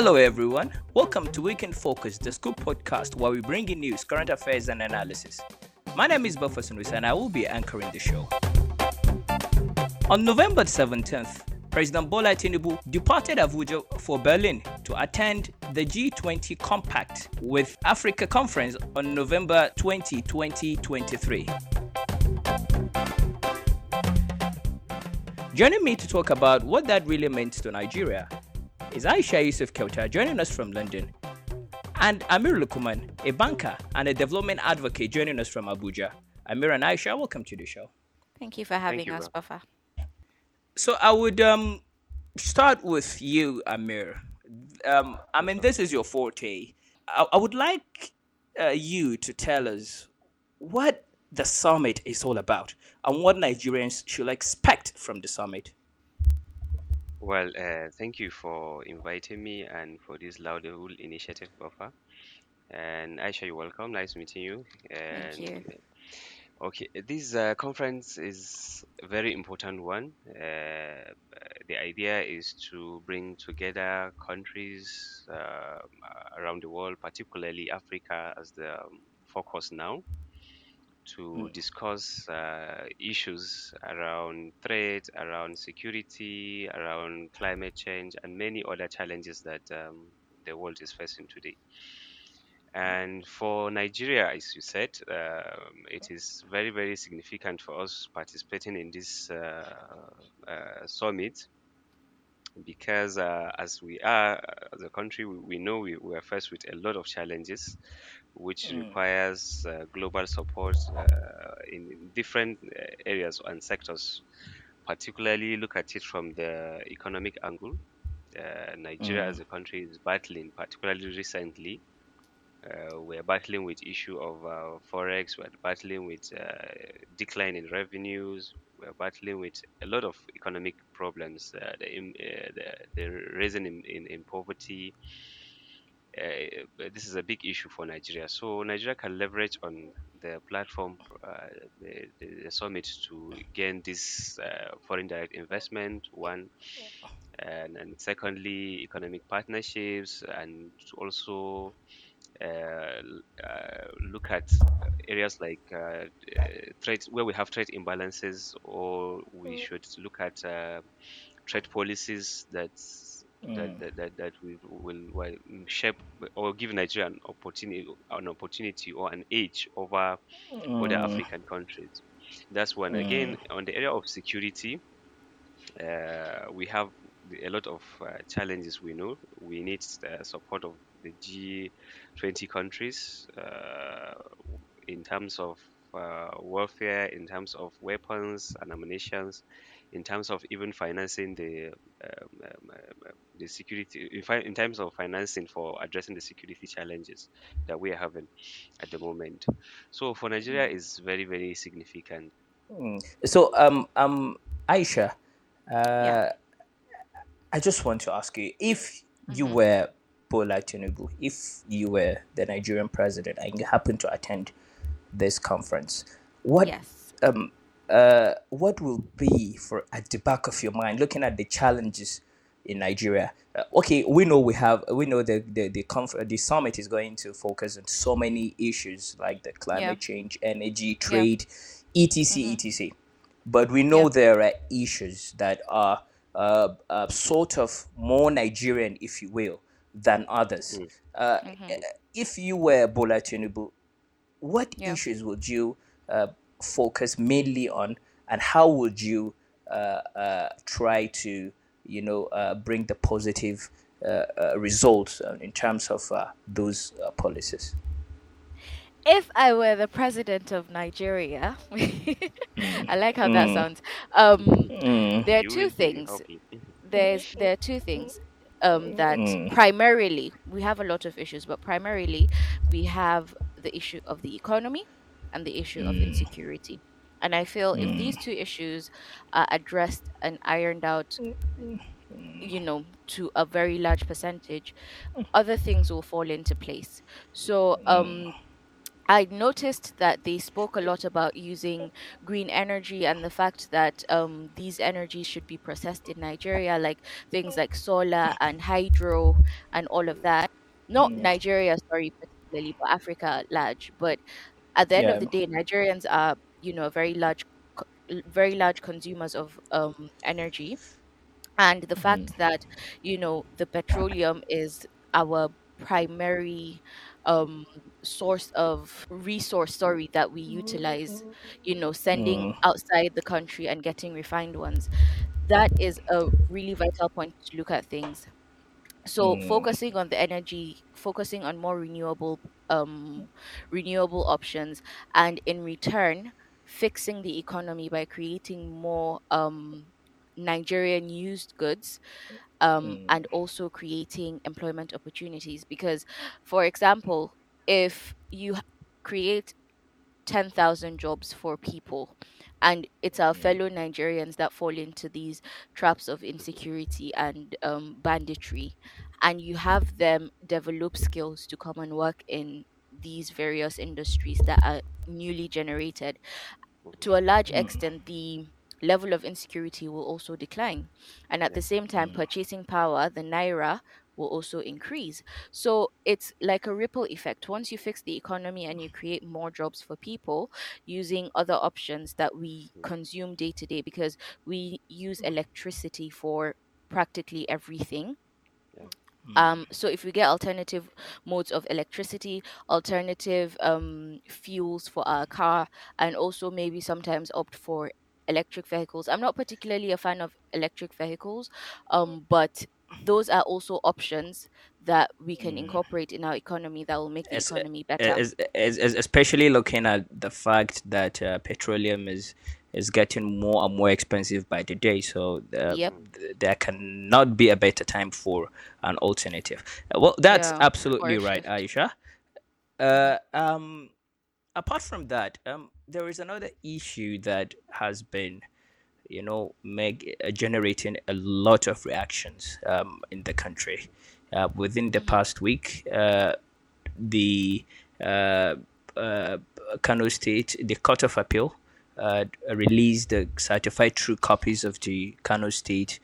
Hello, everyone. Welcome to Week in Focus, the Scoop podcast where we bring in news, current affairs, and analysis. My name is Sunus, and I will be anchoring the show. On November 17th, President Bola Tinubu departed Abuja for Berlin to attend the G20 Compact with Africa Conference on November 20, 2023. Joining me to talk about what that really meant to Nigeria is Aisha Yusuf Kauta joining us from London, and Amir Lukuman, a banker and a development advocate joining us from Abuja. Amir and Aisha, welcome to the show. Thank you for having you, us, Buffer. So I would um, start with you, Amir. Um, I mean, this is your forte. I, I would like uh, you to tell us what the summit is all about and what Nigerians should expect from the summit. Well, uh, thank you for inviting me and for this Laudable initiative, Buffer. And Aisha, you're welcome. Nice meeting you. And thank you. Okay, this uh, conference is a very important one. Uh, the idea is to bring together countries uh, around the world, particularly Africa, as the um, focus now, to mm. discuss uh, issues around trade, around security, around climate change, and many other challenges that um, the world is facing today. And for Nigeria, as you said, um, it is very, very significant for us participating in this uh, uh, summit because uh, as we are as a country, we, we know we, we, are faced with a lot of challenges, which mm. requires uh, global support uh, in, different uh, areas and sectors. Particularly, look at it from the economic angle. Nigeria, mm. as a country, is battling, particularly recently, uh, we're battling with issue of uh, forex. We're battling with uh, decline in revenues. We're battling with a lot of economic problems. Uh, the, uh, the, the raising in, in, in poverty. Uh, this is a big issue for Nigeria. So Nigeria can leverage on the platform, the, the, summit, to gain this foreign direct investment. One. And, and secondly, economic partnerships, and also uh, uh, look at areas like uh, trade where we have trade imbalances, or we mm. should look at trade policies that. That, that, that, that will, will, will, shape or give Nigeria an opportunity, an opportunity or an edge over mm. other African countries. That's one. Mm. Again, on the area of security, uh, we have a lot of uh, challenges. We know we need the support of the G20 countries uh, in terms of uh, warfare, in terms of weapons and ammunition, in terms of even financing the um, um, um, the security, in, fi- in terms of financing for addressing the security challenges that we are having at the moment. So for Nigeria, mm. is very very significant. Mm. So um um Aisha, uh, yeah. I just want to ask you if you mm-hmm. were Bola Tinubu, if you were the Nigerian president and you happened to attend this conference, what yes. um uh what will be for at the back of your mind, looking at the challenges in Nigeria? Uh, okay, we know we have we know the the the, conf- the summit is going to focus on so many issues like the climate yeah. change, energy, trade, yeah. etc. Mm-hmm. etc. But we know yeah. there are issues that are uh, uh, sort of more Nigerian, if you will, than others. Mm. Uh, mm-hmm. If you were Bola Tinubu, what yeah. issues would you uh, focus mainly on, and how would you uh, uh try to, you know, uh, bring the positive uh, results in terms of those policies? If I were the president of Nigeria, I like how mm. that sounds. Um, mm. There are two things. There's there are two things um, that mm. primarily we have a lot of issues, but primarily we have the issue of the economy and the issue mm. of insecurity. And I feel mm. if these two issues are addressed and ironed out, you know, to a very large percentage, other things will fall into place. So, um, I noticed that they spoke a lot about using green energy and the fact that um, these energies should be processed in Nigeria, like things like solar and hydro and all of that. Not Mm. Nigeria, sorry, particularly, but Africa at large. But at the end of Yeah. the day, Nigerians are, you know, very large, co- very large consumers of um, energy, and the fact that you know the petroleum is our primary um source of resource sorry that we utilize you know sending Mm. outside the country and getting refined ones that is a really vital point to look at things so Mm. focusing on the energy focusing on more renewable um renewable options and in return fixing the economy by creating more um Nigerian used goods um, and also creating employment opportunities. Because, for example, if you h- create 10,000 jobs for people, and it's our fellow Nigerians that fall into these traps of insecurity and um, banditry, and you have them develop skills to come and work in these various industries that are newly generated, to a large extent, the level of insecurity will also decline. And at the same time, purchasing power, the naira, will also increase. So it's like a ripple effect. Once you fix the economy and you create more jobs for people using other options that we consume day to day, because we use electricity for practically everything. Um, so if we get alternative modes of electricity, alternative um, fuels for our car, and also maybe sometimes opt for electric vehicles. I'm not particularly a fan of electric vehicles, um, but those are also options that we can incorporate in our economy that will make the Es- economy better. es- es- es- especially looking at the fact that uh, petroleum is is getting more and more expensive by the day so uh, Yep. th- there cannot be a better time for an alternative Uh, well that's Yeah, absolutely right aisha uh, um, apart from that um, there is another issue that has been you know make uh, generating a lot of reactions um, in the country uh, within the past week uh, the uh, uh, Kano State, the Court of Appeal, uh, released the certified true copies of the Kano State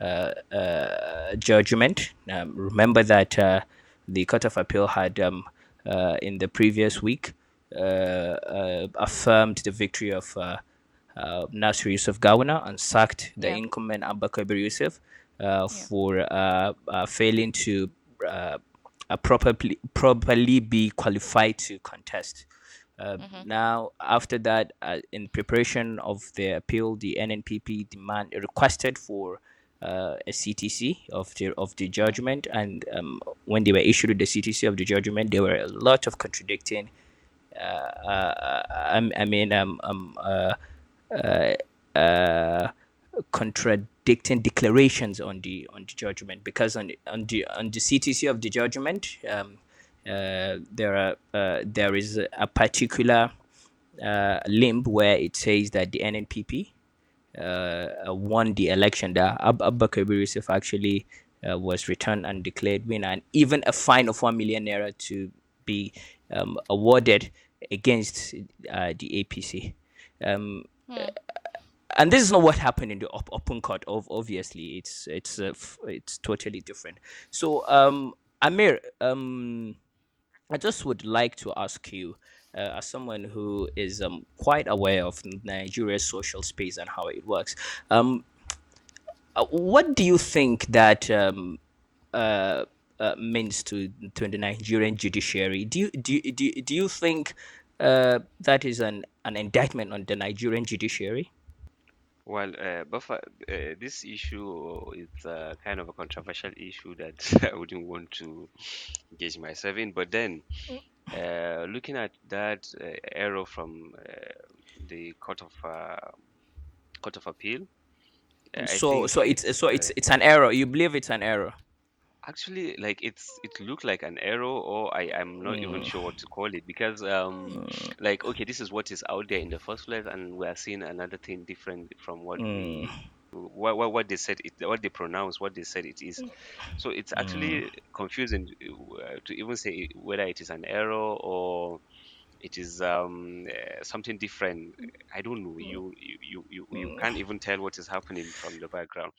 uh, uh, judgment. Um, remember that uh, the Court of Appeal had, um, uh, in the previous week, uh, uh, affirmed the victory of uh, Nasir Yusuf Gawuna and sacked the Yeah. incumbent Abba Kabir Yusuf uh, for uh, uh, failing to uh, properly properly be qualified to contest. Uh, Now, after that, uh, in preparation of the appeal, the NNPP demand requested for uh, a CTC of the of the judgment, and um, when they were issued the CTC of the judgment, there were a lot of contradicting. Uh, uh, I, I mean, um, um, contradicting declarations on the on the judgment because on the on the on the CTC of the judgment um, uh, there are uh, there is a particular uh, limb where it says that the NNPP uh, uh, won the election that Ab- Abba Kabir Yusuf actually uh, was returned and declared winner and even a fine of 1 million naira to be um, awarded against uh, the APC. Um, and this is not what happened in the op- open court. Of obviously, it's it's uh, f- it's totally different. So, um, Amir, um, I just would like to ask you, uh, as someone who is um, quite aware of Nigeria's social space and how it works, um, uh, what do you think that um, uh, uh, means to to the Nigerian judiciary? Do you do you, do you, do you think uh, that is an, an indictment on the Nigerian judiciary? Well, uh, Buffer, uh, this issue is uh, kind of a controversial issue that I wouldn't want to engage myself in. But then, uh, looking at that uh, error from uh, the Court of uh, Court of Appeal, So think so it's so it's it's an error. You believe it's an error? Actually like it's it looked like an error, or I I'm not even Mm, sure what to call it because um mm, like okay, this is what is out there in the first place, and we are seeing another thing different from what we what, what, what they said it what they pronounce what they said it is. So it's actually confusing uh, to even say whether it is an error or it is um, uh, something different. I don't know. You you you you mm. can't even tell what is happening from the background.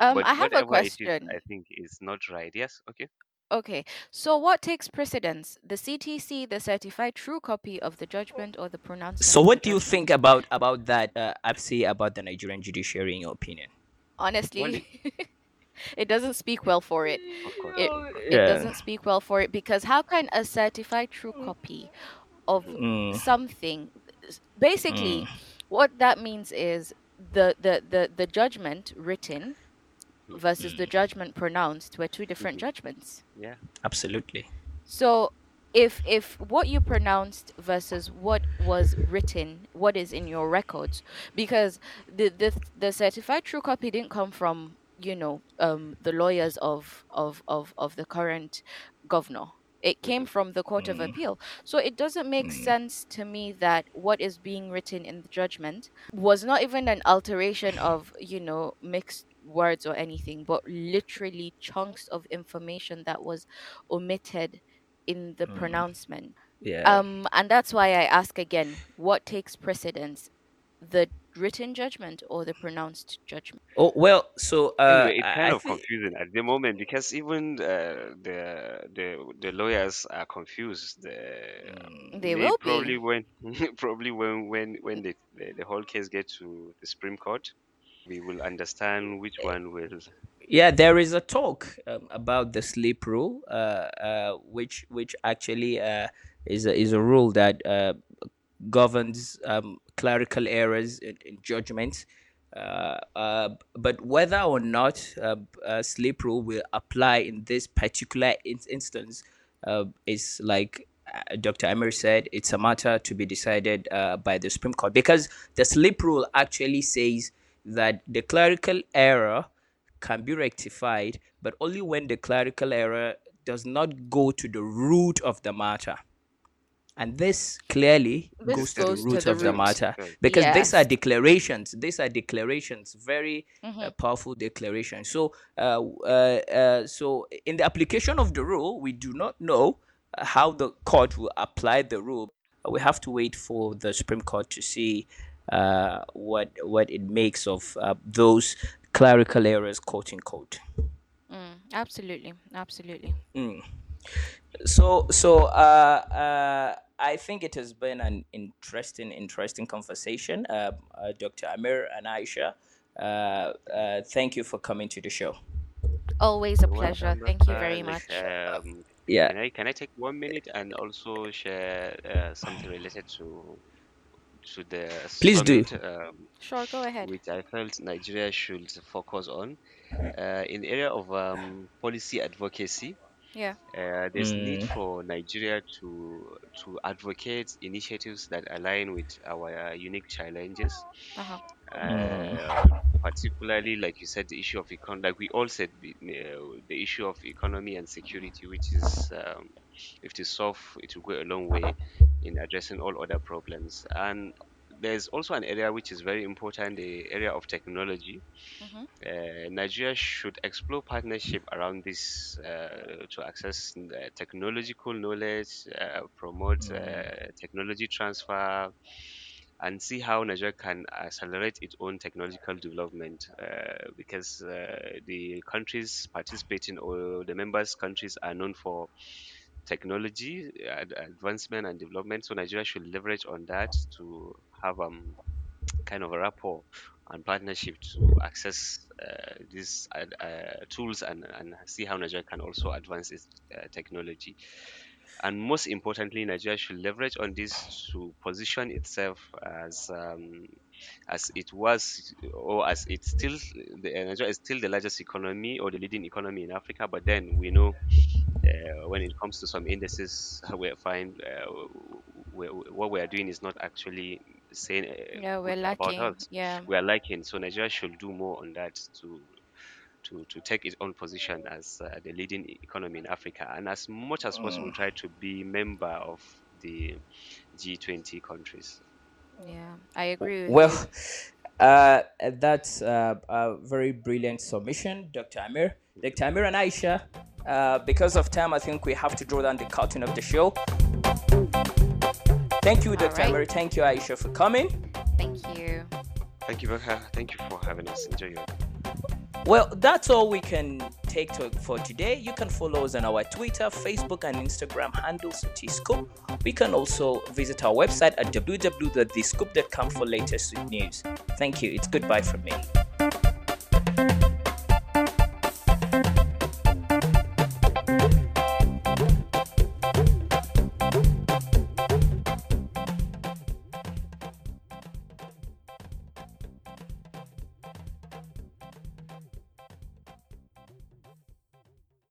Um, but I have a question. Is, I think is not right. Yes. Okay. Okay, so what takes precedence? The CTC, the certified true copy of the judgment, or the pronouncement? So, what do you think about about that? Uh, say about the Nigerian judiciary, in your opinion? Honestly, it doesn't speak well for it. It, it yeah. doesn't speak well for it because how can a certified true copy of mm. something, basically, mm. what that means is the the the, the judgment written versus the judgment pronounced were two different mm-hmm. judgments. Yeah. Absolutely. So if if what you pronounced versus what was written, what is in your records, because the the, the certified true copy didn't come from you know um, the lawyers of, of of of the current governor. It came mm-hmm. from the Court of mm. Appeal. So it doesn't make mm. sense to me that what is being written in the judgment was not even an alteration of, you know, mixed words or anything, but literally chunks of information that was omitted in the mm. pronouncement. Yeah. Um, and that's why I ask again, what takes precedence, the written judgment or the pronounced judgment? Oh well, so uh, anyway, it's kind I of confusing at the moment because even uh, the the the lawyers are confused. The, mm. they, they, will probably be. when probably when when when the, the, the whole case gets to the Supreme Court, we will understand which one will. Yeah, there is a talk um, about the slip rule, uh, uh, which which actually uh, is a, is a rule that uh, governs um, clerical errors in, in judgments. Uh, uh, but whether or not a slip rule will apply in this particular in- instance is like Dr. Amir said, it's a matter to be decided by the Supreme Court because the slip rule actually says that the clerical error can be rectified, but only when the clerical error does not go to the root of the matter. And this clearly this goes, to the root to the of root. the matter because yes. these are declarations. These are declarations, very uh, mm-hmm. uh, powerful declarations. So, uh, uh, uh, so in the application of the rule, we do not know how the court will apply the rule. We have to wait for the Supreme Court to see uh, what what it makes of uh, those clerical errors, quote unquote. Mm, absolutely, absolutely. Mm. So so uh, uh, I think it has been an interesting interesting conversation, uh, uh Dr. Amir and Aisha. Uh, uh, thank you for coming to the show. Always a pleasure. Thank you very much. Um, yeah. Can I can I take one minute and also share something related to to the Please summit, do. Um, sure, go ahead. Which I felt Nigeria should focus on uh, in the area of um, policy advocacy. Yeah. Uh, there's mm. need for Nigeria to to advocate initiatives that align with our uh, unique challenges. Uh-huh. Uh, particularly, like you said, the issue of econ, like we all said, the, uh, the issue of economy and security, which is, um, if it is solved, it will go a long way in addressing all other problems. And there's also an area which is very important, the area of technology. Mm-hmm. Uh, Nigeria should explore partnership around this uh, to access technological knowledge, uh, promote mm. technology transfer, and see how Nigeria can accelerate its own technological development. Uh, because uh, the countries participating or the members countries are known for technology advancement and development. So Nigeria should leverage on that to have um kind of a rapport and partnership to access uh, these uh, uh, tools and, and see how Nigeria can also advance its uh, technology. And most importantly, Nigeria should leverage on this to position itself as um, as it was or as it's still the, Nigeria is still the largest economy or the leading economy in Africa. But then we know uh, when it comes to some indices, we find uh, we, what we are doing is not actually saying uh, yeah we're lacking yeah we are lacking. So Nigeria should do more on that to to, to take its own position as uh, the leading economy in Africa, and as much as possible, mm. try to be member of the G20 countries. Yeah, I agree. well, uh, that's uh, a very brilliant submission, Dr. Amir. Dr. Amir and Aisha, uh, because of time, I think we have to draw down the curtain of the show. Thank you, Dr. Right. Mary. Thank you, Aisha, for coming. Thank you. Thank you, Baka. Thank you for having us. Enjoy your well, that's all we can take to, for today. You can follow us on our Twitter, Facebook, and Instagram handles, Tscoop. We can also visit our website at www.thescoop.com for latest news. Thank you. It's goodbye from me.